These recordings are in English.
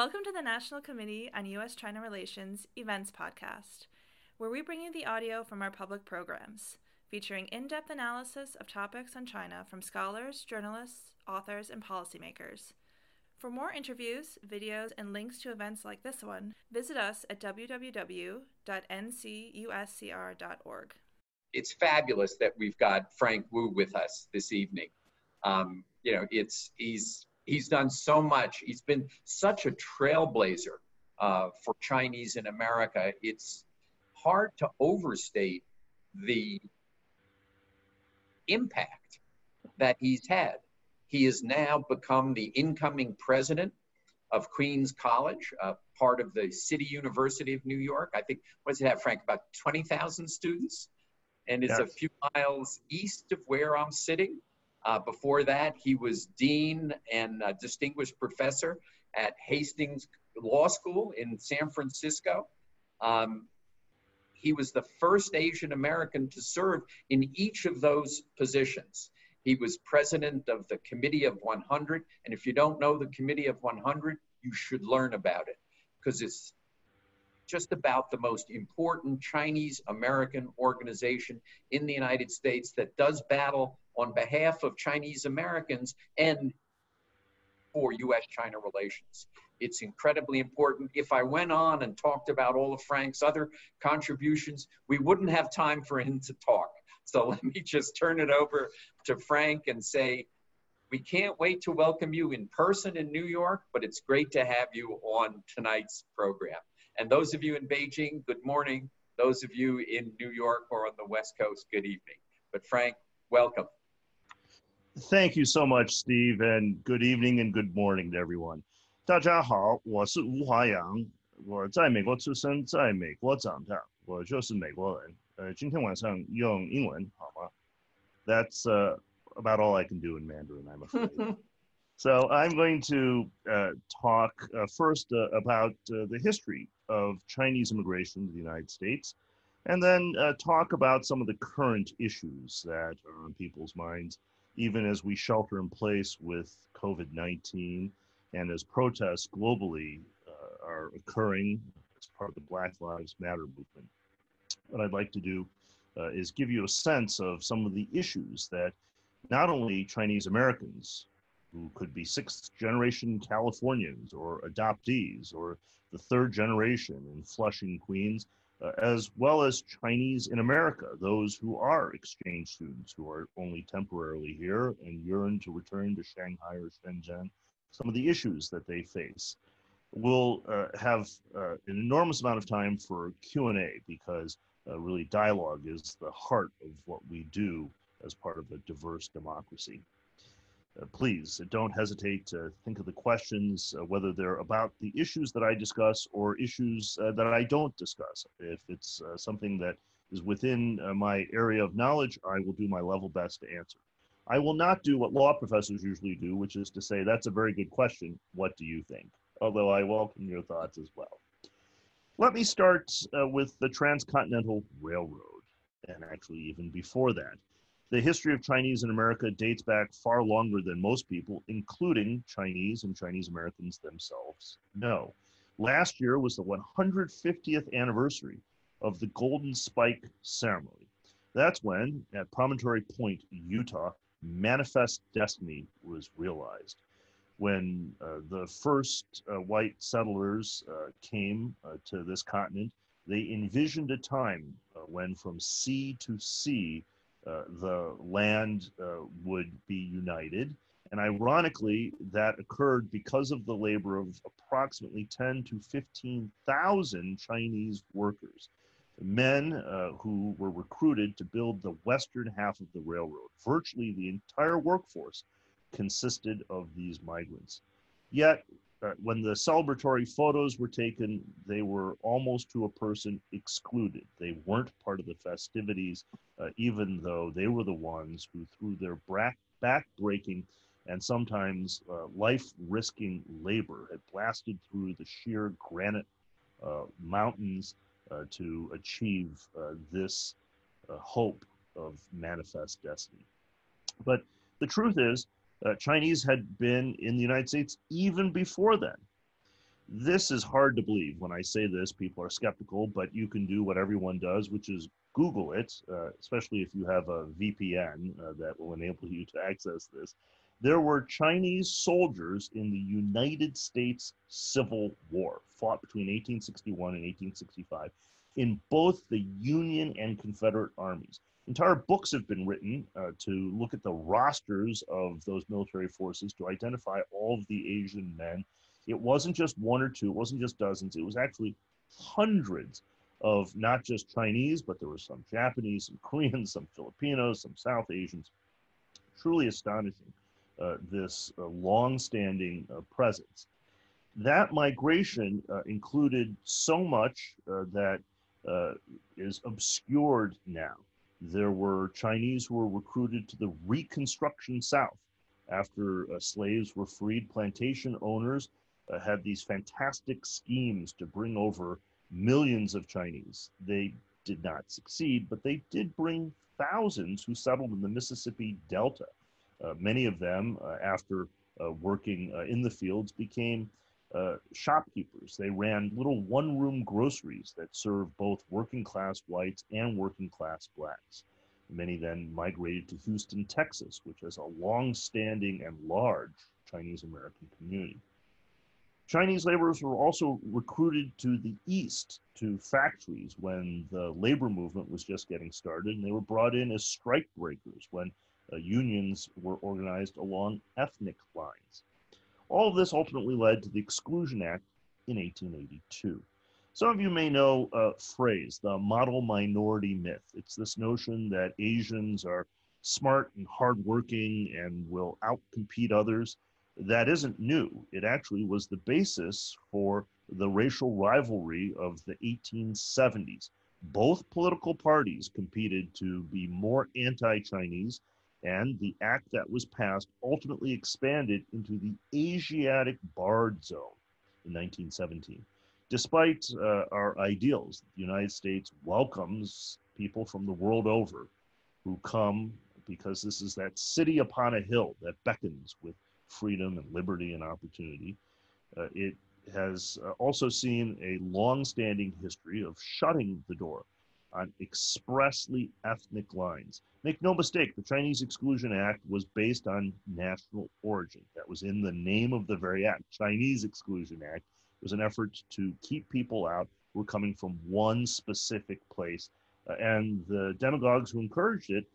Welcome to the National Committee on U.S. China Relations Events Podcast, where we bring you the audio from our public programs, featuring in depth analysis of topics on China from scholars, journalists, authors, and policymakers. For more interviews, videos, and links to events like this one, visit us at www.ncuscr.org. It's fabulous that we've got Frank Wu with us this evening. Um, you know, it's he's he's done so much. He's been such a trailblazer uh, for Chinese in America. It's hard to overstate the impact that he's had. He has now become the incoming president of Queens College, uh, part of the City University of New York. I think, what does it have, Frank? About 20,000 students. And it's yes. a few miles east of where I'm sitting. Uh, before that, he was dean and distinguished professor at Hastings Law School in San Francisco. Um, he was the first Asian American to serve in each of those positions. He was president of the Committee of 100. And if you don't know the Committee of 100, you should learn about it because it's just about the most important Chinese American organization in the United States that does battle on behalf of Chinese Americans and for US China relations. It's incredibly important. If I went on and talked about all of Frank's other contributions, we wouldn't have time for him to talk. So let me just turn it over to Frank and say, we can't wait to welcome you in person in New York, but it's great to have you on tonight's program. And those of you in Beijing, good morning. Those of you in New York or on the West Coast, good evening. But Frank, welcome. Thank you so much, Steve, and good evening and good morning to everyone. 大家好，我是吴华阳，我在美国出生，在美国长大，我就是美国人。呃，今天晚上用英文好吗？That's uh, about all I can do in Mandarin, I'm afraid. so I'm going to uh, talk uh, first uh, about uh, the history of Chinese immigration to the United States, and then uh, talk about some of the current issues that are on people's minds, even as we shelter in place with COVID-19 and as protests globally are occurring as part of the Black Lives Matter movement. What I'd like to do uh, is give you a sense of some of the issues that not only Chinese Americans, who could be sixth generation Californians or adoptees or the third generation in Flushing, Queens, uh, as well as Chinese in America, those who are exchange students who are only temporarily here and yearn to return to Shanghai or Shenzhen, some of the issues that they face. We'll uh, have uh, an enormous amount of time for Q&A because uh, really dialogue is the heart of what we do as part of a diverse democracy. Uh, please don't hesitate to think of the questions, uh, whether they're about the issues that I discuss or issues uh, that I don't discuss. If it's uh, something that is within uh, my area of knowledge, I will do my level best to answer. I will not do what law professors usually do, which is to say, that's a very good question. What do you think? Although I welcome your thoughts as well. Let me start uh, with the Transcontinental Railroad, and actually, even before that. The history of Chinese in America dates back far longer than most people, including Chinese and Chinese Americans themselves, know. Last year was the 150th anniversary of the Golden Spike ceremony. That's when, at Promontory Point, Utah, Manifest Destiny was realized when uh, the first uh, white settlers uh, came uh, to this continent, they envisioned a time uh, when from sea to sea uh, the land would be united. And ironically, that occurred because of the labor of approximately 10 to 15,000 Chinese workers, men who were recruited to build the western half of the railroad. Virtually the entire workforce consisted of these migrants. Yet, uh, when the celebratory photos were taken, they were almost to a person excluded. They weren't part of the festivities, uh, even though they were the ones who, through their back breaking and sometimes uh, life risking labor, had blasted through the sheer granite uh, mountains uh, to achieve uh, this hope of manifest destiny. But the truth is, uh, Chinese had been in the United States even before then. This is hard to believe. When I say this, people are skeptical, but you can do what everyone does, which is Google it, uh, especially if you have a VPN uh, that will enable you to access this. There were Chinese soldiers in the United States Civil War, fought between 1861 and 1865, in both the Union and Confederate armies. Entire books have been written uh, to look at the rosters of those military forces to identify all of the Asian men. It wasn't just one or two, it wasn't just dozens, it was actually hundreds of not just Chinese, but there were some Japanese, some Koreans, some Filipinos, some South Asians. Truly astonishing, uh, this uh, long-standing uh, presence. That migration uh, included so much uh, that uh, is obscured now. There were Chinese who were recruited to the Reconstruction South after slaves were freed. Plantation owners had these fantastic schemes to bring over millions of Chinese. They did not succeed, but they did bring thousands who settled in the Mississippi Delta. Uh, many of them, uh, after uh, working uh, in the fields, became uh, shopkeepers. They ran little one room groceries that served both working class whites and working class blacks. Many then migrated to Houston, Texas, which has a long standing and large Chinese American community. Chinese laborers were also recruited to the east to factories when the labor movement was just getting started, and they were brought in as strike breakers when uh, unions were organized along ethnic lines. All of this ultimately led to the Exclusion Act in 1882. Some of you may know a phrase, the model minority myth. It's this notion that Asians are smart and hardworking and will outcompete others that isn't new. It actually was the basis for the racial rivalry of the 1870s. Both political parties competed to be more anti Chinese, and the act that was passed ultimately expanded into the Asiatic Barred Zone in 1917. Despite uh, our ideals, the United States welcomes people from the world over who come because this is that city upon a hill that beckons with freedom and liberty and opportunity. Uh, it has uh, also seen a long-standing history of shutting the door on expressly ethnic lines. Make no mistake, the Chinese Exclusion Act was based on national origin. That was in the name of the very act. Chinese Exclusion Act It was an effort to keep people out who were coming from one specific place. Uh, and the demagogues who encouraged it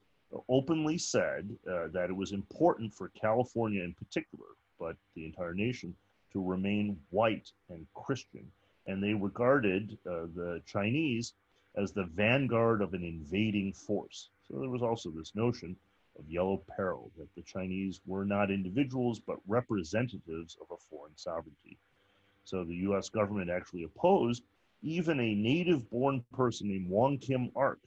openly said uh, that it was important for California in particular, but the entire nation, to remain white and Christian. And they regarded uh, the Chinese as the vanguard of an invading force. So there was also this notion of yellow peril, that the Chinese were not individuals but representatives of a foreign sovereignty. So the US government actually opposed even a native born person named Wong Kim Ark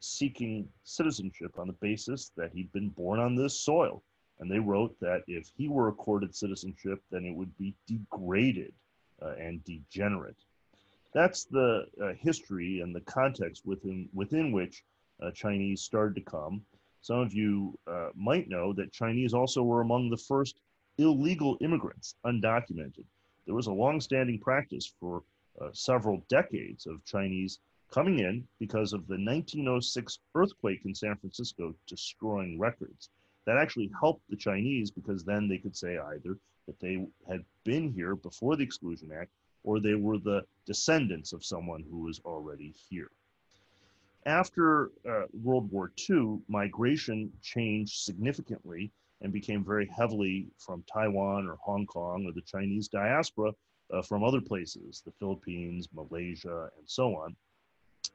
seeking citizenship on the basis that he'd been born on this soil. And they wrote that if he were accorded citizenship, then it would be degraded uh, and degenerate. That's the uh, history and the context within, within which uh, Chinese started to come. Some of you uh, might know that Chinese also were among the first illegal immigrants, undocumented. There was a long-standing practice for uh, several decades of Chinese coming in because of the 1906 earthquake in San Francisco destroying records. That actually helped the Chinese because then they could say either that they had been here before the Exclusion Act or they were the descendants of someone who was already here. After uh, World War II, migration changed significantly and became very heavily from Taiwan or Hong Kong or the Chinese diaspora uh, from other places, the Philippines, Malaysia, and so on.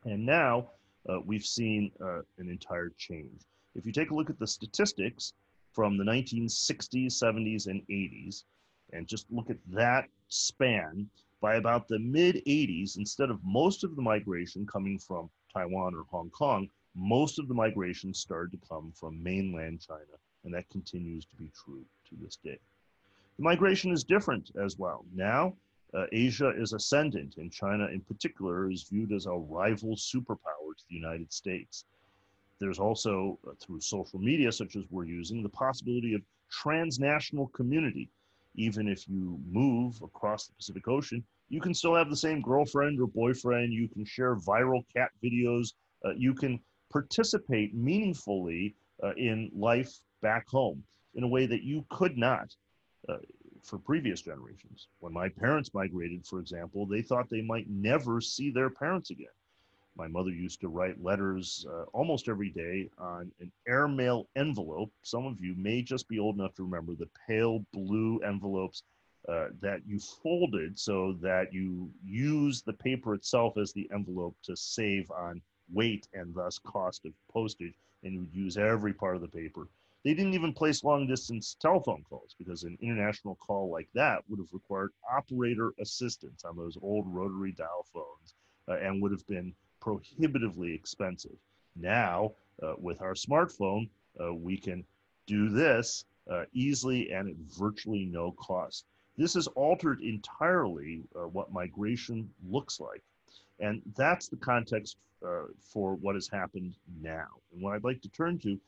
And now uh, we've seen uh, an entire change. If you take a look at the statistics from the 1960s, 70s, and 80s, and just look at that span, by about the mid 80s, instead of most of the migration coming from Taiwan or Hong Kong, most of the migration started to come from mainland China, and that continues to be true to this day. The migration is different as well. Now, uh, Asia is ascendant, and China in particular is viewed as a rival superpower to the United States. There's also, uh, through social media, such as we're using, the possibility of transnational community. Even if you move across the Pacific Ocean, you can still have the same girlfriend or boyfriend. You can share viral cat videos. Uh, you can participate meaningfully uh, in life back home in a way that you could not uh, for previous generations. When my parents migrated, for example, they thought they might never see their parents again. My mother used to write letters uh, almost every day on an airmail envelope. Some of you may just be old enough to remember the pale blue envelopes uh, that you folded so that you use the paper itself as the envelope to save on weight and thus cost of postage, and you would use every part of the paper. They didn't even place long distance telephone calls because an international call like that would have required operator assistance on those old rotary dial phones uh, and would have been prohibitively expensive. Now, uh, with our smartphone, uh, we can do this uh, easily and at virtually no cost. This has altered entirely uh, what migration looks like. And that's the context uh, for what has happened now. And what I'd like to turn to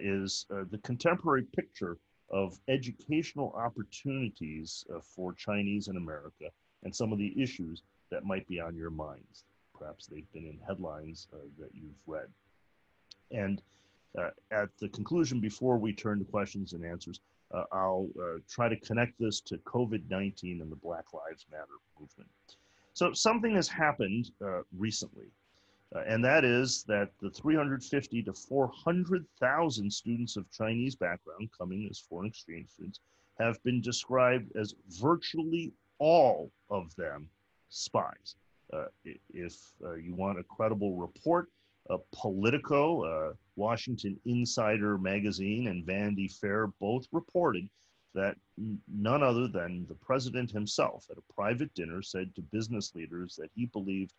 is the contemporary picture of educational opportunities for Chinese in America and some of the issues that might be on your minds perhaps they've been in headlines uh, that you've read. And uh, at the conclusion, before we turn to questions and answers, uh, I'll uh, try to connect this to COVID 19 and the Black Lives Matter movement. So, something has happened uh, recently, uh, and that is that the 350 to 400,000 students of Chinese background coming as foreign exchange students have been described as virtually all of them spies. Uh, if uh, you want a credible report, uh, Politico, uh, Washington Insider magazine, and Vanity Fair both reported that none other than the president himself at a private dinner said to business leaders that he believed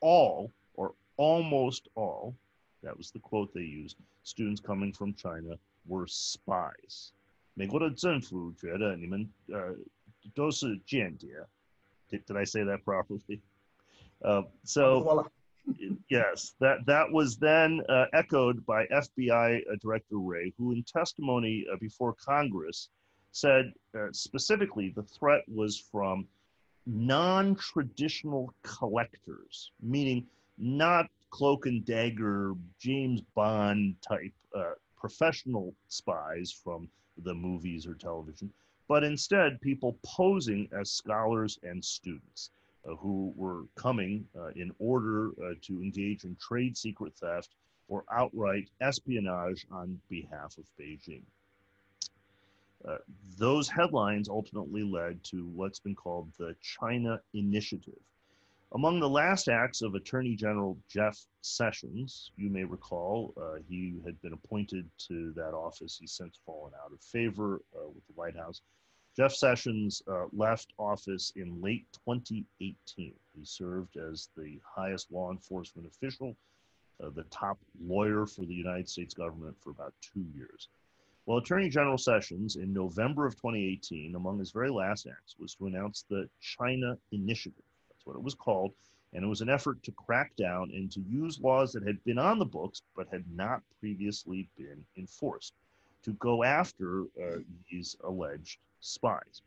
all or almost all, that was the quote they used, students coming from China were spies. 美国的政府觉得你们呃都是间谍。Did, did I say that properly? Uh, so, yes, that that was then uh, echoed by FBI uh, Director Wray, who, in testimony uh, before Congress, said uh, specifically the threat was from non-traditional collectors, meaning not cloak and dagger James Bond type professional spies from the movies or television, but instead people posing as scholars and students. Uh, who were coming uh, in order uh, to engage in trade secret theft or outright espionage on behalf of Beijing. Uh, those headlines ultimately led to what's been called the China Initiative. Among the last acts of Attorney General Jeff Sessions, you may recall, uh, he had been appointed to that office. He's since fallen out of favor uh, with the White House. Jeff Sessions uh, left office in late 2018. He served as the highest law enforcement official, uh, the top lawyer for the United States government for about two years. Well, Attorney General Sessions, in November of 2018, among his very last acts, was to announce the China Initiative. That's what it was called. And it was an effort to crack down and to use laws that had been on the books but had not previously been enforced to go after uh, these alleged spies.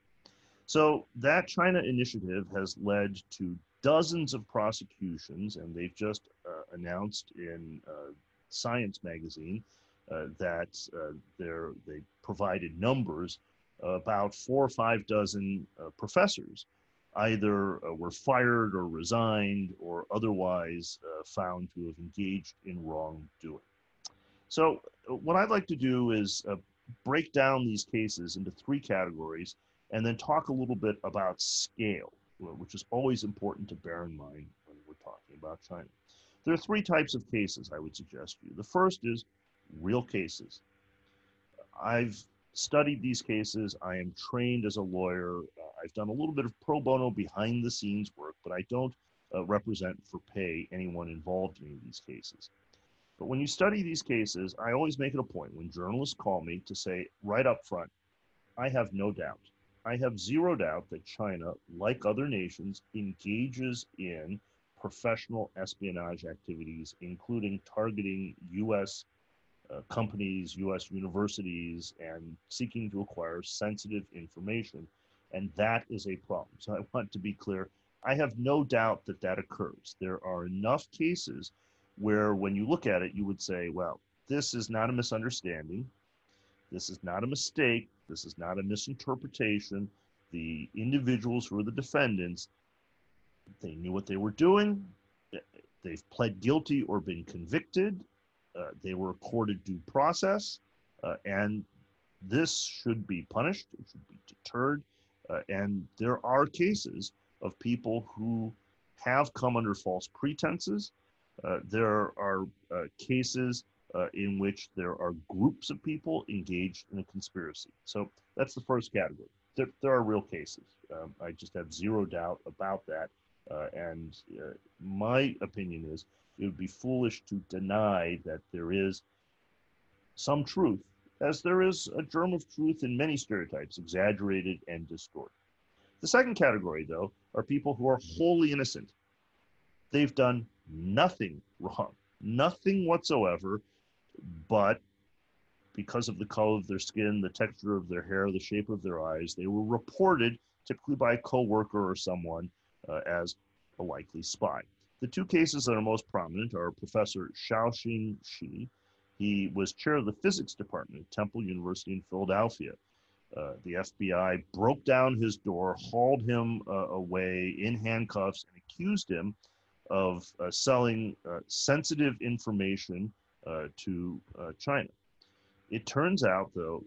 So that China initiative has led to dozens of prosecutions, and they've just uh, announced in uh, Science magazine uh, that uh, they provided numbers about four or five dozen uh, professors either uh, were fired or resigned or otherwise found to have engaged in wrongdoing. So, what I'd like to do is break down these cases into three categories and then talk a little bit about scale, which is always important to bear in mind when we're talking about China. There are three types of cases I would suggest to you. The first is real cases. I've studied these cases. I am trained as a lawyer. Uh, I've done a little bit of pro bono behind the scenes work, but I don't uh, represent for pay anyone involved in any of these cases. But when you study these cases, I always make it a point when journalists call me to say right up front, I have no doubt. I have zero doubt that China, like other nations, engages in professional espionage activities, including targeting U.S. Uh, companies, U.S. universities, and seeking to acquire sensitive information And that is a problem. So I want to be clear. I have no doubt that that occurs. There are enough cases where, when you look at it, you would say, well, this is not a misunderstanding. This is not a mistake. This is not a misinterpretation. The individuals who are the defendants, they knew what they were doing. They've pled guilty or been convicted. Uh, they were accorded due process. Uh, and this should be punished. It should be deterred. Uh, and there are cases of people who have come under false pretenses. Uh, there are uh, cases uh, in which there are groups of people engaged in a conspiracy. So that's the first category. There, there are real cases. Um, I just have zero doubt about that. And my opinion is it would be foolish to deny that there is some truth, as there is a germ of truth in many stereotypes, exaggerated and distorted. The second category, though, are people who are wholly innocent. They've done nothing wrong, nothing whatsoever, but because of the color of their skin, the texture of their hair, the shape of their eyes, they were reported, typically by a coworker or someone, uh, as a likely spy. The two cases that are most prominent are Professor Xiaoxing Xi. He was chair of the physics department at Temple University in Philadelphia. Uh, the FBI broke down his door, hauled him uh, away in handcuffs, and accused him of uh, selling uh, sensitive information uh, to China. It turns out, though,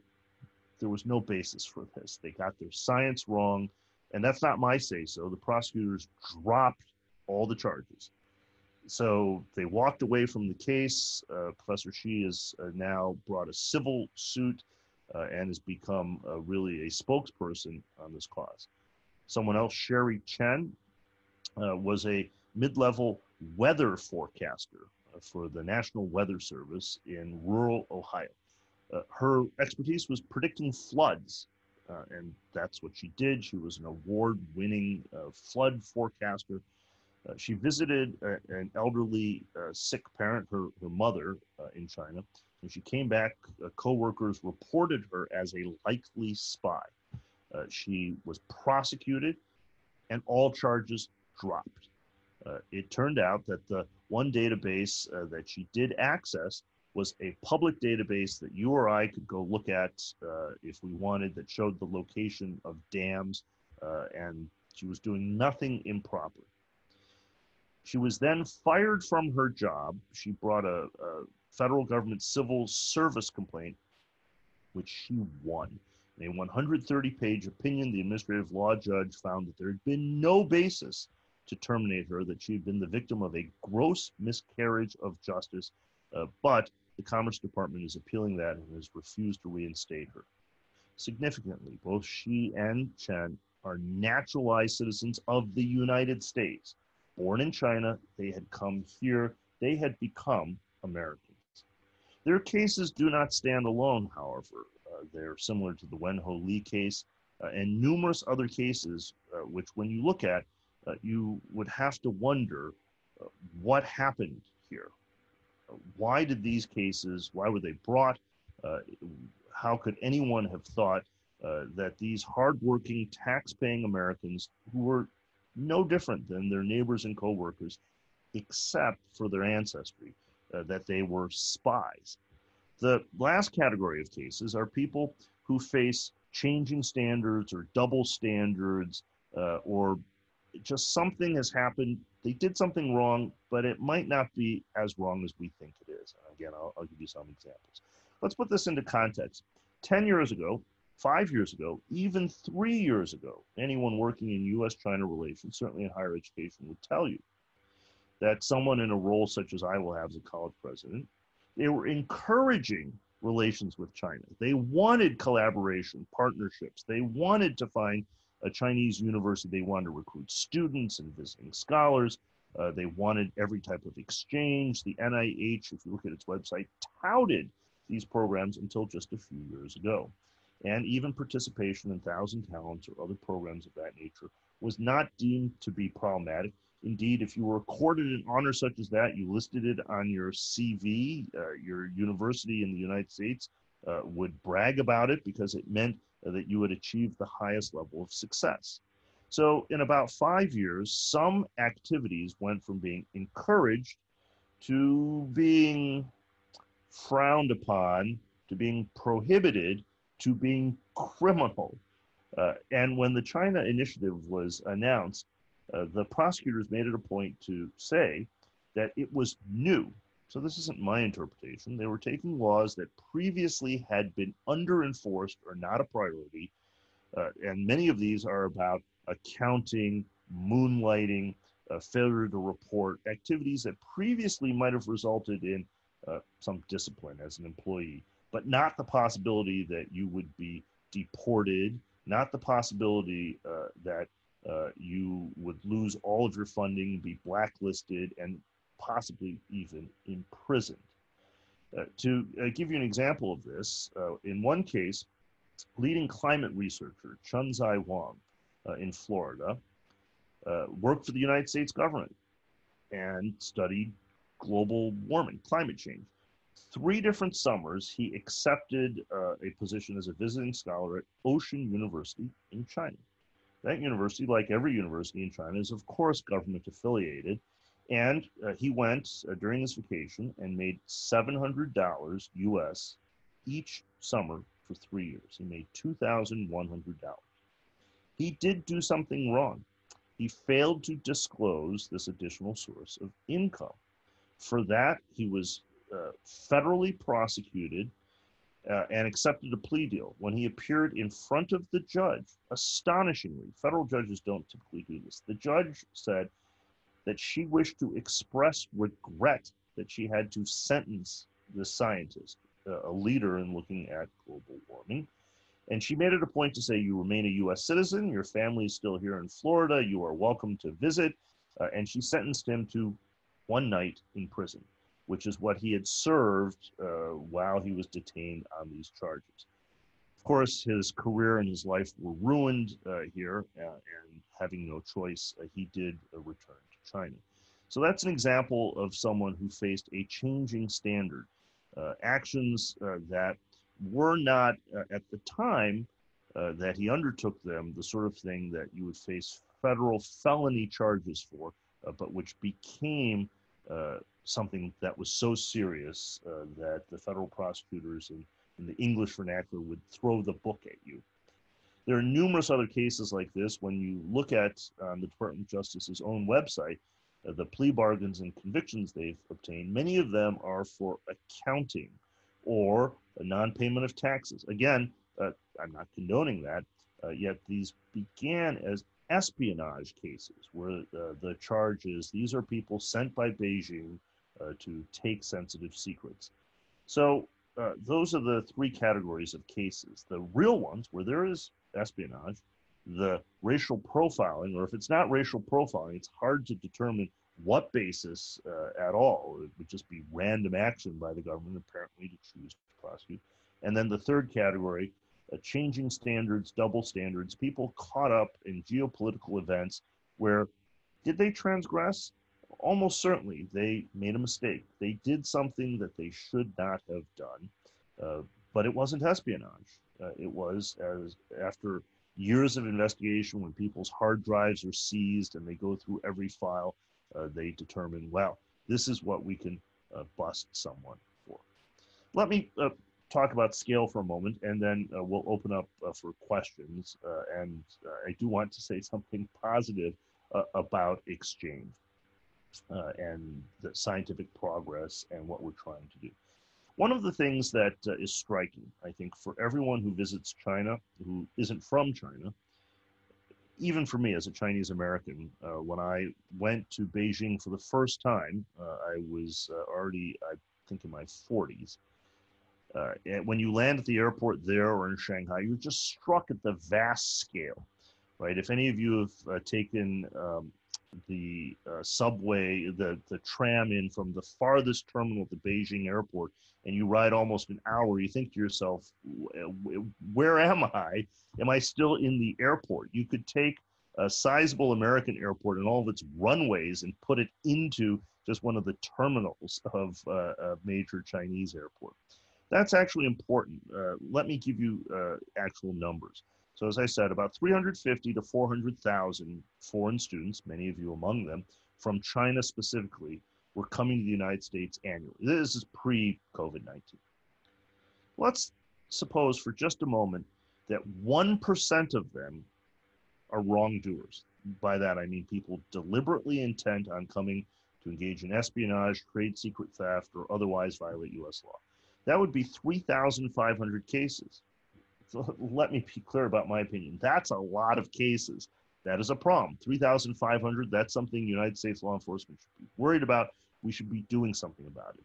there was no basis for this. They got their science wrong, and that's not my say so. The prosecutors dropped all the charges. So they walked away from the case. Uh, Professor Xi has uh, now brought a civil suit uh, and has become really a spokesperson on this cause. Someone else, Sherry Chen, was a mid level weather forecaster uh, for the National Weather Service in rural Ohio. Uh, her expertise was predicting floods, uh, and that's what she did. She was an award winning uh, flood forecaster. Uh, she visited a, an elderly uh, sick parent, her, her mother, in China. When she came back, coworkers reported her as a likely spy. she was prosecuted, and all charges dropped. Uh, it turned out that the one database uh, that she did access was a public database that you or I could go look at uh, if we wanted that showed the location of dams, and she was doing nothing improper. She was then fired from her job. She brought a, a federal government civil service complaint, which she won. In a 130 page opinion, the administrative law judge found that there had been no basis to terminate her, that she had been the victim of a gross miscarriage of justice, uh, but the Commerce Department is appealing that and has refused to reinstate her. Significantly, both Xi and Chen are naturalized citizens of the United States. Born in China, they had come here, they had become Americans. Their cases do not stand alone, however. Uh, they're similar to the Wen Ho Lee case uh, and numerous other cases, uh, which, when you look at, uh, you would have to wonder uh, what happened here. Uh, why did these cases, why were they brought? Uh, how could anyone have thought uh, that these hardworking, tax-paying Americans who were no different than their neighbors and coworkers, except for their ancestry, uh, that they were spies? The last category of cases are people who face changing standards or double standards or just something has happened. They did something wrong, but it might not be as wrong as we think it is. And again, I'll, I'll give you some examples. Let's put this into context. 10 years ago, five years ago, even three years ago, anyone working in US China relations, certainly in higher education, would tell you that someone in a role such as I will have as a college president, they were encouraging relations with China. They wanted collaboration, partnerships. They wanted to find a Chinese university. They wanted to recruit students and visiting scholars. Uh, they wanted every type of exchange. The NIH, if you look at its website, touted these programs until just a few years ago. And even participation in Thousand Talents or other programs of that nature was not deemed to be problematic. Indeed, if you were accorded an honor such as that, you listed it on your CV, uh, your university in the United States uh, would brag about it because it meant that you would achieve the highest level of success. So, in about five years, some activities went from being encouraged to being frowned upon, to being prohibited, to being criminal. Uh, and when the China Initiative was announced, uh, the prosecutors made it a point to say that it was new. So this isn't my interpretation. They were taking laws that previously had been under enforced or not a priority. Uh, and many of these are about accounting, moonlighting, uh, failure to report, activities that previously might have resulted in uh, some discipline as an employee, but not the possibility that you would be deported, not the possibility uh, that uh, you would lose all of your funding, be blacklisted, and possibly even imprisoned. Uh, to uh, give you an example of this, uh, in one case, leading climate researcher Chunzai Wang uh, in Florida uh, worked for the United States government and studied global warming, climate change. Three different summers, he accepted uh, a position as a visiting scholar at Ocean University in China. That university, like every university in China, is of course government affiliated. And uh, he went uh, during this vacation and made $700 US each summer for three years. He made $2,100. He did do something wrong. He failed to disclose this additional source of income. For that, he was uh, federally prosecuted uh, and accepted a plea deal. When he appeared in front of the judge, astonishingly, federal judges don't typically do this. The judge said that she wished to express regret that she had to sentence the scientist, uh, a leader in looking at global warming. And she made it a point to say, You remain a US citizen, your family is still here in Florida, you are welcome to visit. Uh, and she sentenced him to one night in prison which is what he had served uh, while he was detained on these charges. Of course, his career and his life were ruined uh, here, uh, and having no choice, uh, he did return China. So that's an example of someone who faced a changing standard. Uh, actions that were not, at the time that he undertook them, the sort of thing that you would face federal felony charges for, but which became uh, something that was so serious uh, that the federal prosecutors in, in the English vernacular would throw the book at you. There are numerous other cases like this. When you look at um, the Department of Justice's own website, uh, the plea bargains and convictions they've obtained, many of them are for accounting or a non-payment of taxes. Again, uh, I'm not condoning that, uh, yet these began as espionage cases where uh, the charge is these are people sent by Beijing uh, to take sensitive secrets. So uh, those are the three categories of cases. The real ones where there is espionage, the racial profiling, or if it's not racial profiling, it's hard to determine what basis uh, at all. It would just be random action by the government, apparently, to choose to prosecute. And then the third category, uh, changing standards, double standards, people caught up in geopolitical events where did they transgress? almost certainly they made a mistake. They did something that they should not have done, uh, but it wasn't espionage. Uh, it was as after years of investigation, when people's hard drives are seized and they go through every file, uh, they determine, well, this is what we can uh, bust someone for. Let me uh, talk about scale for a moment, and then uh, we'll open up for questions. and I do want to say something positive about exchange uh, and the scientific progress and what we're trying to do. One of the things that uh, is striking, I think, for everyone who visits China who isn't from China, even for me as a Chinese American, uh, when I went to Beijing for the first time, uh, I was uh, already, I think, in my 40s. Uh, when you land at the airport there or in Shanghai, you're just struck at the vast scale, right? If any of you have taken um, the uh, subway, the, the tram in from the farthest terminal the Beijing airport, and you ride almost an hour, you think to yourself, where am I? Am I still in the airport? You could take a sizable American airport and all of its runways and put it into just one of the terminals of uh, a major Chinese airport. That's actually important. Uh, let me give you uh, actual numbers. So, as I said, about 350 to 400,000 foreign students, many of you among them, from China specifically, were coming to the United States annually. This is pre COVID 19. Let's suppose for just a moment that 1% of them are wrongdoers. By that, I mean people deliberately intent on coming to engage in espionage, trade secret theft, or otherwise violate US law. That would be 3,500 cases. Let me be clear about my opinion. That's a lot of cases. That is a problem. 3,500, that's something United States law enforcement should be worried about. We should be doing something about it.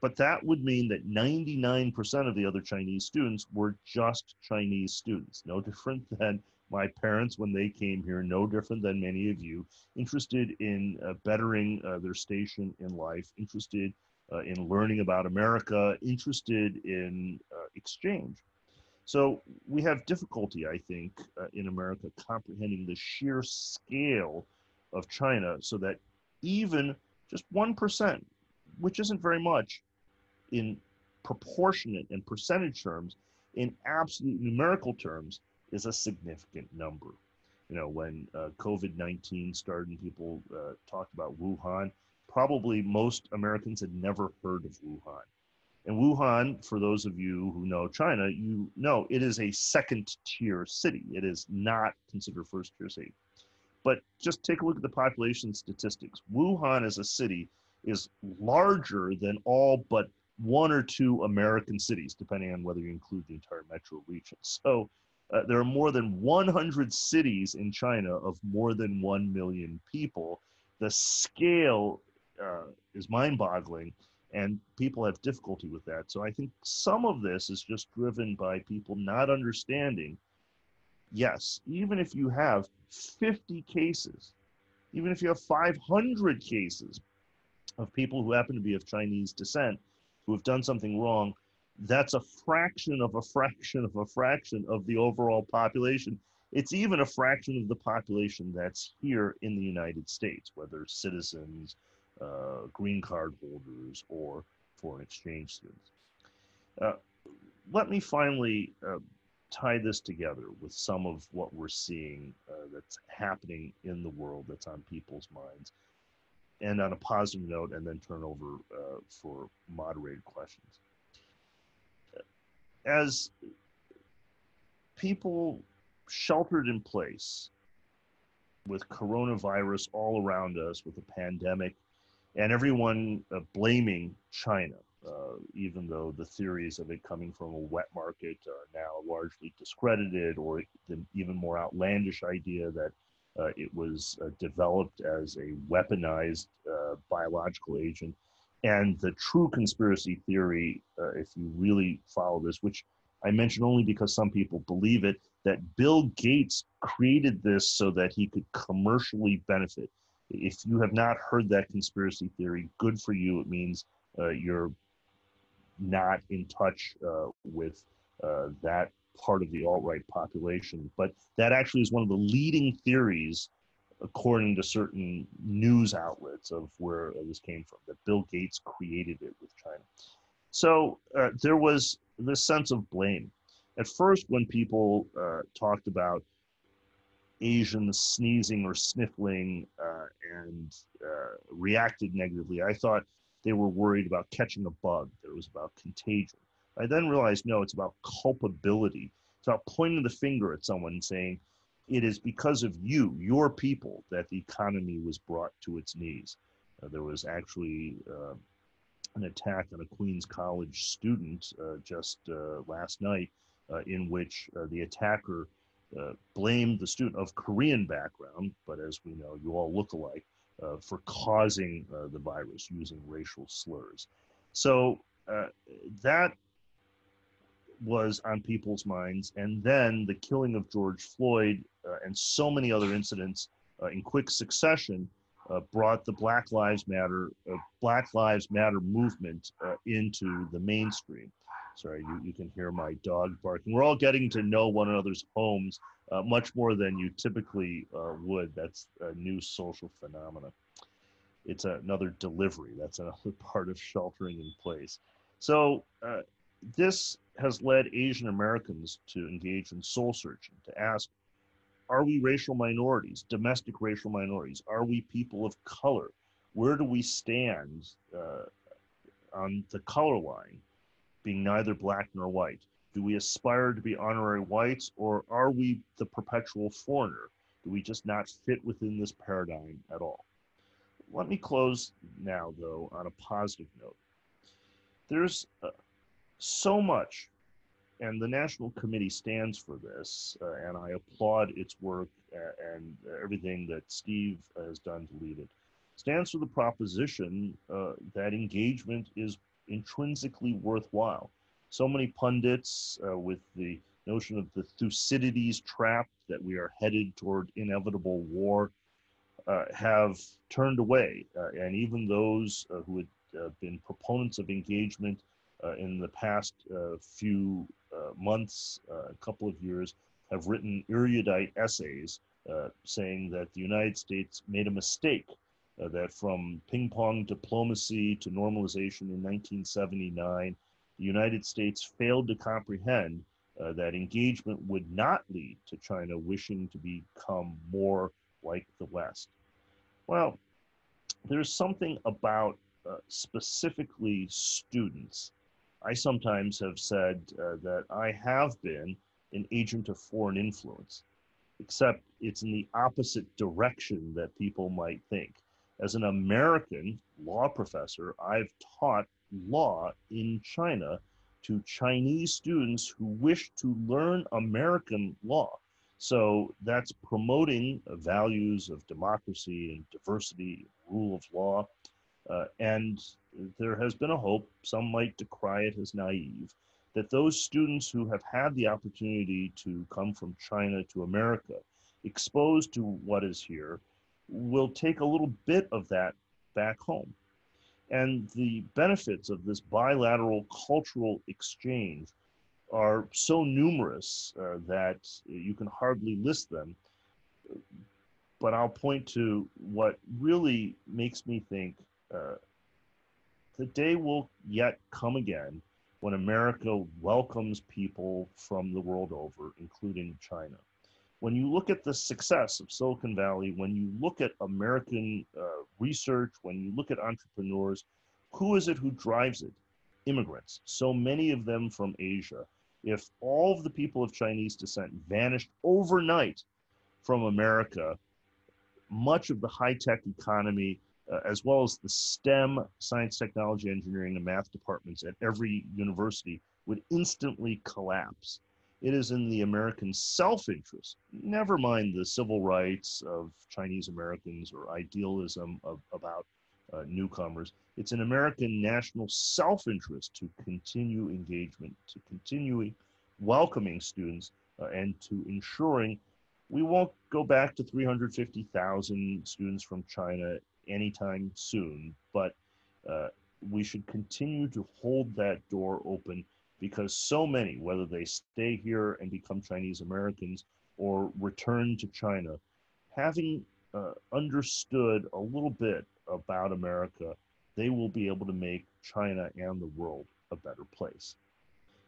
But that would mean that 99% of the other Chinese students were just Chinese students, no different than my parents when they came here, no different than many of you, interested in uh, bettering uh, their station in life, interested uh, in learning about America, interested in uh, exchange. So we have difficulty, I think, uh, in America comprehending the sheer scale of China so that even just 1%, which isn't very much in proportionate and percentage terms, in absolute numerical terms, is a significant number. You know, when uh, COVID 19 started and people uh, talked about Wuhan, probably most Americans had never heard of Wuhan. And Wuhan, for those of you who know China, you know it is a second tier city. It is not considered first tier city. But just take a look at the population statistics. Wuhan as a city is larger than all but one or two American cities, depending on whether you include the entire metro region. So uh, there are more than 100 cities in China of more than 1 million people. The scale uh, is mind boggling, and people have difficulty with that. So I think some of this is just driven by people not understanding yes, even if you have 50 cases, even if you have 500 cases of people who happen to be of Chinese descent who have done something wrong, that's a fraction of a fraction of a fraction of the overall population. It's even a fraction of the population that's here in the United States, whether citizens, uh, green card holders, or foreign exchange students. Uh, let me finally uh, tie this together with some of what we're seeing uh, that's happening in the world that's on people's minds. And on a positive note, and then turn over uh, for moderated questions as people sheltered in place with coronavirus all around us, with a pandemic, and everyone uh, blaming China, uh, even though the theories of it coming from a wet market are now largely discredited, or the even more outlandish idea that uh, it was uh, developed as a weaponized uh, biological agent and the true conspiracy theory, uh, if you really follow this, which I mention only because some people believe it, that Bill Gates created this so that he could commercially benefit. If you have not heard that conspiracy theory, good for you. It means uh, you're not in touch uh, with uh, that part of the alt right population. But that actually is one of the leading theories according to certain news outlets of where this came from, that Bill Gates created it with China. So uh, there was this sense of blame. At first, when people uh, talked about Asians sneezing or sniffling uh, and uh, reacted negatively, I thought they were worried about catching a bug, that it was about contagion. I then realized no, it's about culpability. It's about pointing the finger at someone and saying, it is because of you, your people, that the economy was brought to its knees. Uh, there was actually uh, an attack on a Queens College student uh, just uh, last night, uh, in which the attacker blamed the student of Korean background, but as we know, you all look alike, for causing the virus using racial slurs. So that was on people's minds. And then the killing of George Floyd uh, and so many other incidents uh, in quick succession uh, brought the Black Lives Matter uh, Black Lives Matter movement uh, into the mainstream. Sorry, you, you can hear my dog barking. We're all getting to know one another's homes uh, much more than you typically would. That's a new social phenomenon. It's another delivery. That's another part of sheltering in place. So uh, this has led Asian Americans to engage in soul searching, to ask, are we racial minorities, domestic racial minorities? Are we people of color? Where do we stand uh, on the color line, being neither black nor white? Do we aspire to be honorary whites, or are we the perpetual foreigner? Do we just not fit within this paradigm at all? Let me close now, though, on a positive note. There's uh, so much, and the National Committee stands for this, uh, and I applaud its work uh, and everything that Steve has done to lead it. Stands for the proposition uh, that engagement is intrinsically worthwhile. So many pundits uh, with the notion of the Thucydides trap that we are headed toward inevitable war uh, have turned away. Uh, and even those uh, who had uh, been proponents of engagement uh, in the past few months, a couple of years, have written erudite essays saying that the United States made a mistake, that from ping pong diplomacy to normalization in 1979, the United States failed to comprehend uh, that engagement would not lead to China wishing to become more like the West. Well, there's something about uh, specifically students. I sometimes have said uh, that I have been an agent of foreign influence, except it's in the opposite direction that people might think. As an American law professor, I've taught law in China to Chinese students who wish to learn American law. So that's promoting values of democracy and diversity, rule of law. Uh, and there has been a hope, some might decry it as naive, that those students who have had the opportunity to come from China to America, exposed to what is here, will take a little bit of that back home. And the benefits of this bilateral cultural exchange are so numerous uh, that you can hardly list them. But I'll point to what really makes me think uh, the day will yet come again when America welcomes people from the world over, including China when you look at the success of Silicon Valley, when you look at American uh, research, when you look at entrepreneurs, who is it who drives it? Immigrants. So many of them from Asia. If all of the people of Chinese descent vanished overnight from America, much of the high tech economy, uh, as well as the STEM, science, technology, engineering, and math departments at every university, would instantly collapse. It is in the American self interest, never mind the civil rights of Chinese Americans or idealism of, about uh, newcomers. It's an American national self interest to continue engagement, to continue welcoming students, uh, and to ensuring we won't go back to 350,000 students from China anytime soon, but uh, we should continue to hold that door open because so many, whether they stay here and become Chinese Americans or return to China, having uh, understood a little bit about America, they will be able to make China and the world a better place.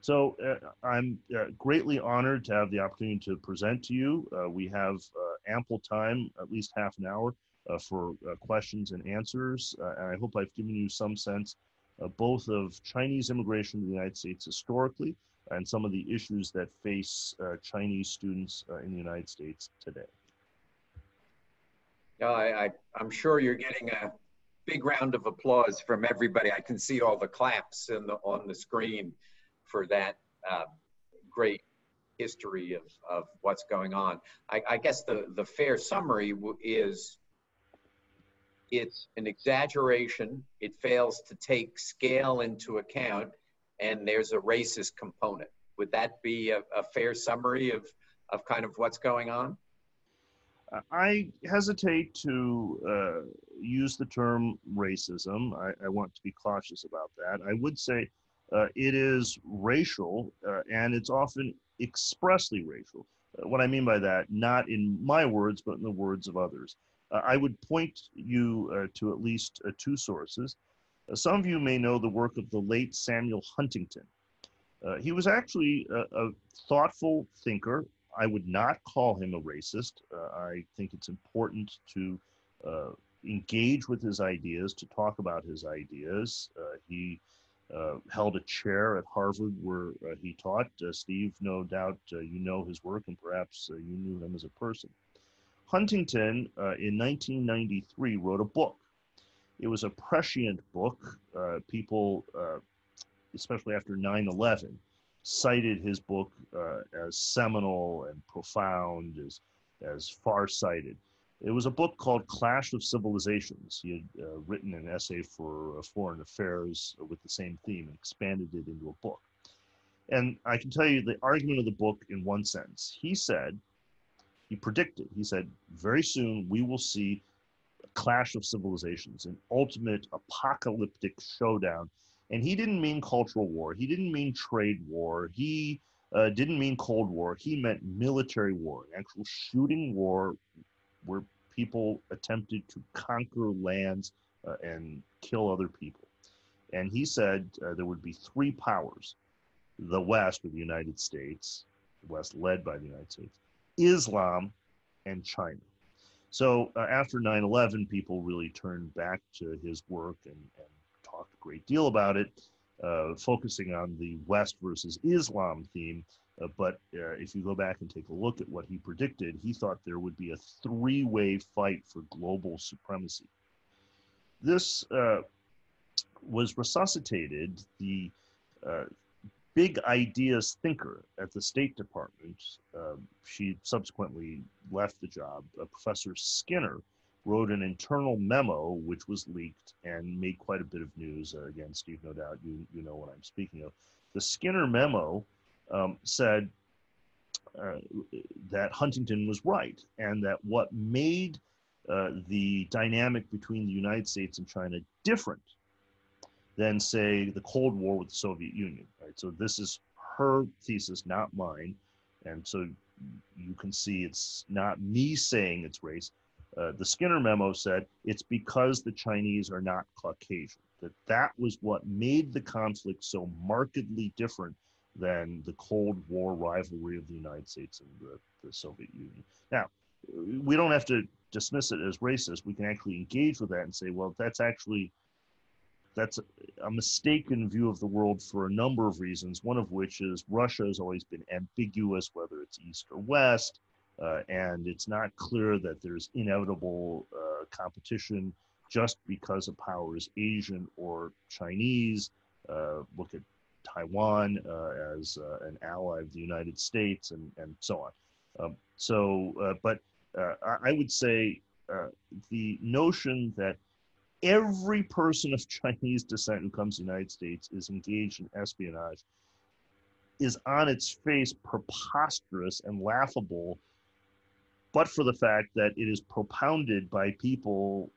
So uh, I'm uh, greatly honored to have the opportunity to present to you. Uh, we have uh, ample time, at least half an hour, uh, for questions and answers. and I hope I've given you some sense uh, both of Chinese immigration to the United States historically and some of the issues that face uh, Chinese students uh, in the United States today. Yeah, I, I'm sure you're getting a big round of applause from everybody. I can see all the claps the, on the screen for that uh, great history of, of what's going on. I, I guess the, the fair summary is it's an exaggeration. It fails to take scale into account, and there's a racist component. Would that be a, a fair summary of, of kind of what's going on? I hesitate to uh, use the term racism. I, I, want to be cautious about that. I would say uh, it is racial, uh, and it's often expressly racial. Uh, what I mean by that, not in my words, but in the words of others. Uh, I would point you uh, to at least uh, two sources. Uh, some of you may know the work of the late Samuel Huntington. Uh, he was actually a, a, thoughtful thinker. I would not call him a racist. Uh, I think it's important to uh, engage with his ideas, to talk about his ideas. Uh, he uh, held a chair at Harvard where he taught. Steve, no doubt you know his work and perhaps you knew him as a person. Huntington, in 1993, wrote a book it was a prescient book. Uh, people, uh, especially after 9 11, cited his book uh, as seminal and profound, as, as far-sighted. It was a book called Clash of Civilizations. He had uh, written an essay for uh, Foreign Affairs with the same theme and expanded it into a book. And I can tell you the argument of the book in one sentence. He said, he predicted, he said, very soon we will see a clash of civilizations, an ultimate apocalyptic showdown. And he didn't mean cultural war. He didn't mean trade war. He uh, didn't mean Cold War. He meant military war, an actual shooting war where people attempted to conquer lands uh, and kill other people. And he said uh, there would be three powers the West, or the United States, the West led by the United States, Islam, and China. So uh, after 9 11, people really turned back to his work and, and talked a great deal about it, uh, focusing on the West versus Islam theme. Uh, but uh, if you go back and take a look at what he predicted, he thought there would be a three way fight for global supremacy. This uh, was resuscitated. The uh, big ideas thinker at the State Department. Uh, she subsequently left the job. Uh, Professor Skinner wrote an internal memo which was leaked and made quite a bit of news. Uh, again, Steve, no doubt you, you know what I'm speaking of. The Skinner memo um, said uh, that Huntington was right and that what made uh, the dynamic between the United States and China different than say the Cold War with the Soviet Union. Right. So this is her thesis, not mine, and so you can see it's not me saying it's race. Uh, the Skinner memo said it's because the Chinese are not Caucasian. That that was what made the conflict so markedly different than the Cold War rivalry of the United States and the, the Soviet Union. Now, we don't have to dismiss it as racist. We can actually engage with that and say, well, that's actually that's a mistaken view of the world for a number of reasons, one of which is Russia has always been ambiguous, whether it's East or West, uh, and it's not clear that there's inevitable uh, competition just because a power is Asian or Chinese. Uh, look at Taiwan uh, as uh, an ally of the United States and, and so on. Um, so, uh, but I would say the notion that every person of Chinese descent who comes to the United States is engaged in espionage is on its face preposterous and laughable, but for the fact that it is propounded by people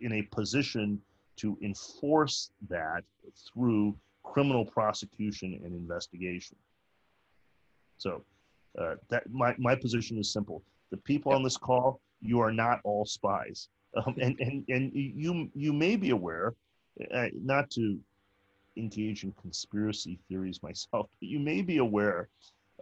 in a position to enforce that through criminal prosecution and investigation. So uh, that my, my position is simple. The people on this call, you are not all spies. Um, and, and, and you, you may be aware, uh, not to engage in conspiracy theories myself, but you may be aware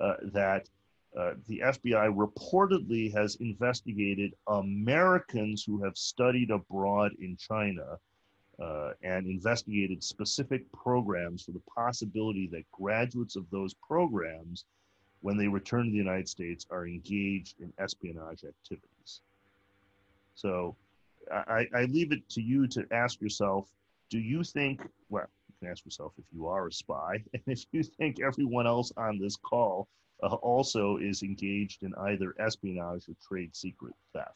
uh, that uh, the FBI reportedly has investigated Americans who have studied abroad in China uh, and investigated specific programs for the possibility that graduates of those programs, when they return to the United States, are engaged in espionage activities. So I, I leave it to you to ask yourself do you think, well, you can ask yourself if you are a spy, and if you think everyone else on this call uh, also is engaged in either espionage or trade secret theft.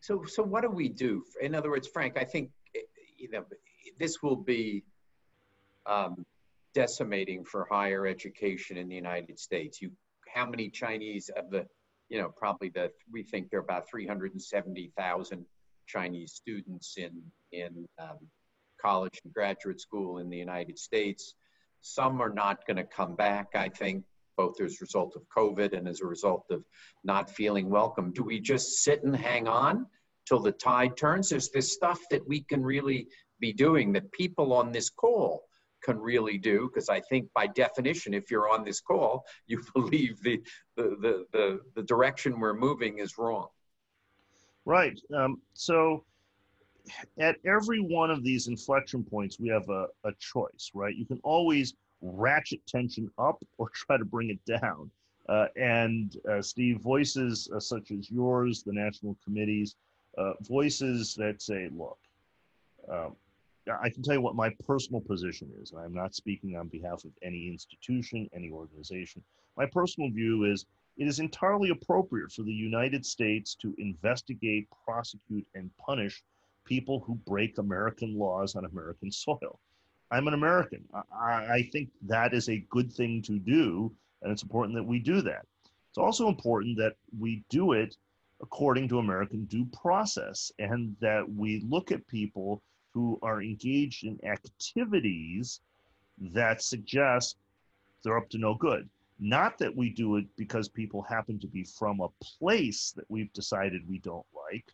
So, so what do we do? In other words, Frank, I think eh, you know this will be um, decimating for higher education in the United States. You, how many Chinese of the you know, probably the we think there are about 370,000 Chinese students in in um, college and graduate school in the United States. Some are not going to come back. I think both as a result of COVID and as a result of not feeling welcome. Do we just sit and hang on till the tide turns? Is this stuff that we can really be doing that people on this call can really do because I think by definition, if you're on this call, you believe the the the the, the direction we're moving is wrong. Right. Um, so at every one of these inflection points, we have a, a choice, right? You can always ratchet tension up or try to bring it down. Uh, and uh, Steve, voices uh, such as yours, the national committees, uh, voices that say, look, um, I can tell you what my personal position is. and I'm not speaking on behalf of any institution, any organization. My personal view is it is entirely appropriate for the United States to investigate, prosecute, and punish people who break American laws on American soil. I'm an American. I, I think that is a good thing to do, and it's important that we do that. It's also important that we do it according to American due process and that we look at people who are engaged in activities that suggest they're up to no good. Not that we do it because people happen to be from a place that we've decided we don't like,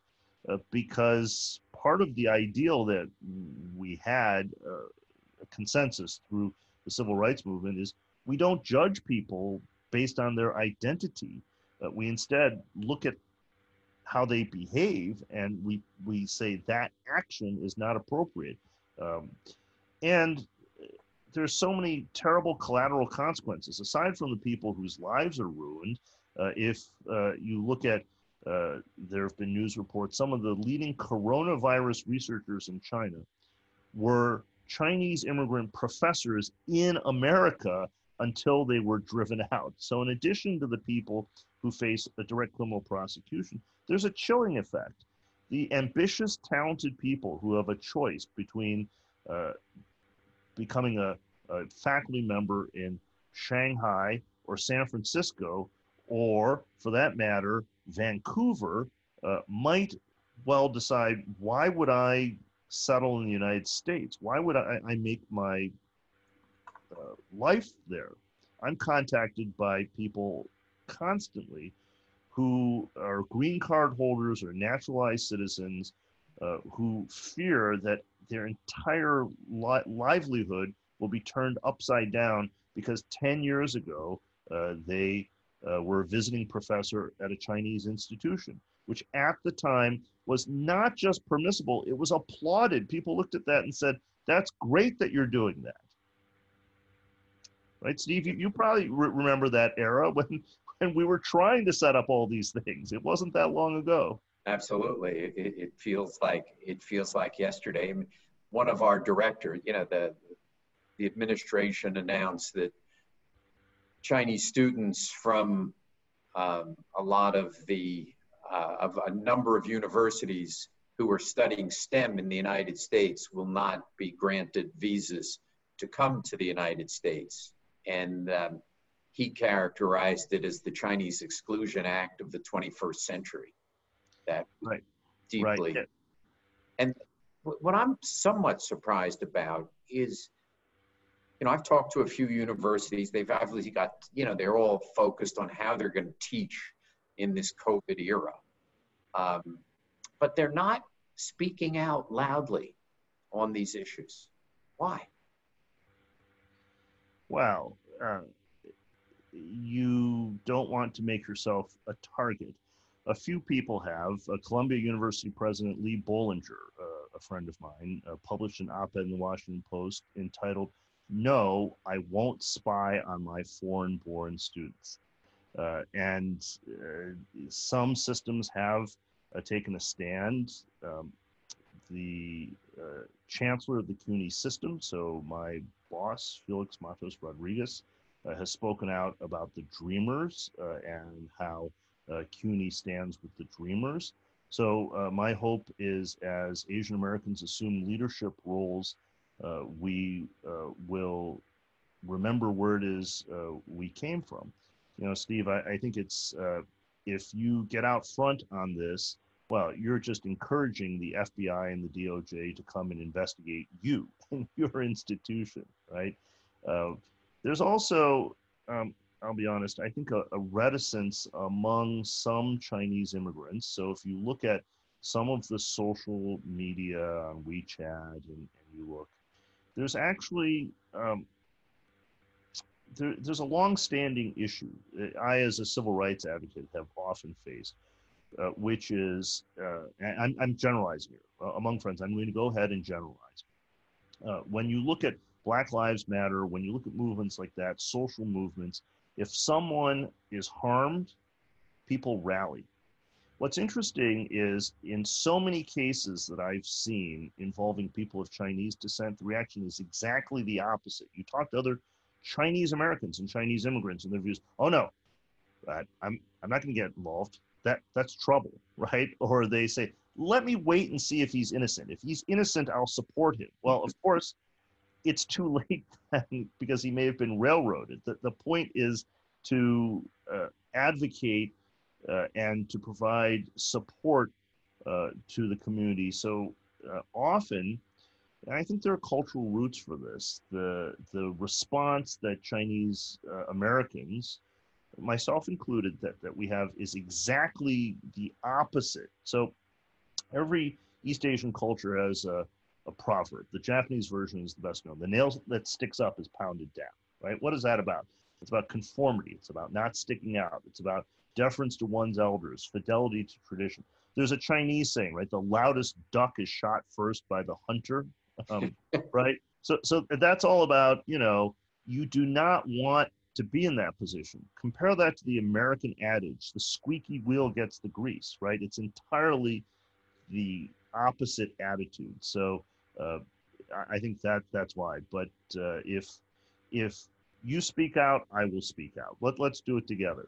uh, because part of the ideal that we had uh, a consensus through the civil rights movement is we don't judge people based on their identity. Uh, we instead look at how they behave, and we we say that action is not appropriate. Um, and there's so many terrible collateral consequences aside from the people whose lives are ruined. Uh, if uh, you look at uh, there have been news reports, some of the leading coronavirus researchers in China were Chinese immigrant professors in America until they were driven out. So, in addition to the people who face a direct criminal prosecution, there's a chilling effect. The ambitious, talented people who have a choice between uh, becoming a, a faculty member in Shanghai or San Francisco, or for that matter, Vancouver, uh, might well decide why would I settle in the United States? Why would I, I make my uh, life there? I'm contacted by people constantly who are green card holders or naturalized citizens uh, who fear that their entire li- livelihood will be turned upside down because 10 years ago uh, they uh, were a visiting professor at a Chinese institution, which at the time was not just permissible, it was applauded. People looked at that and said, That's great that you're doing that. Right, Steve, you, you probably re- remember that era when and we were trying to set up all these things. It wasn't that long ago. Absolutely, it, it feels like it feels like yesterday. one of our directors, you know, the the administration announced that Chinese students from um, a lot of the uh, of a number of universities who are studying STEM in the United States will not be granted visas to come to the United States, and um, he characterized it as the Chinese Exclusion Act of the 21st century. That right. deeply. Right. And what I'm somewhat surprised about is, you know, I've talked to a few universities. They've obviously got, you know, they're all focused on how they're going to teach in this COVID era. Um, but they're not speaking out loudly on these issues. Why? Well, uh, you don't want to make yourself a target. A few people have. Uh, Columbia University President Lee Bollinger, uh, a friend of mine, uh, published an op ed in the Washington Post entitled, No, I Won't Spy on My Foreign Born Students. Uh, and uh, some systems have taken a stand. Um, the chancellor of the CUNY system, so my boss, Felix Matos Rodriguez, has spoken out about the Dreamers uh, and how uh, CUNY stands with the Dreamers. So uh, my hope is as Asian Americans assume leadership roles, uh, we uh, will remember where it is we came from. You know, Steve, I, I think it's if you get out front on this, well, you're just encouraging the FBI and the DOJ to come and investigate you and your institution, right? Uh, there's also, um, I'll be honest, I think a, a, reticence among some Chinese immigrants. So if you look at some of the social media on WeChat and, and you look, there's actually um, there, there's a long-standing issue I, as a civil rights advocate, have often faced, uh, which is uh, I'm, I'm, generalizing here uh, among friends. I'm going to go ahead and generalize. Uh, when you look at Black Lives Matter, when you look at movements like that, social movements, if someone is harmed, people rally. What's interesting is in so many cases that I've seen involving people of Chinese descent, the reaction is exactly the opposite. You talk to other Chinese Americans and Chinese immigrants and their views, oh no, I'm, I'm not going to get involved. That, that's trouble, right? Or they say, let me wait and see if he's innocent. If he's innocent, I'll support him. Well, of course, it's too late then because he may have been railroaded. The, the point is to uh, advocate uh, and to provide support uh, to the community. So uh, often, I think there are cultural roots for this. The, the response that Chinese uh, Americans, myself included, that, that we have is exactly the opposite. So every East Asian culture has a, a proverb. The Japanese version is the best known. The nail that sticks up is pounded down, right? What is that about? It's about conformity. It's about not sticking out. It's about deference to one's elders, fidelity to tradition. There's a Chinese saying, right? The loudest duck is shot first by the hunter, um, right? So, so that's all about, you know, you do not want to be in that position. Compare that to the American adage, the squeaky wheel gets the grease, right? It's entirely the opposite attitude. So uh, I think that that's why. But uh, if if you speak out, I will speak out. Let, let's do it together.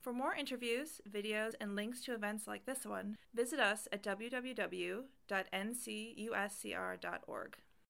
For more interviews, videos, and links to events like this one, visit us at www.ncuscr.org.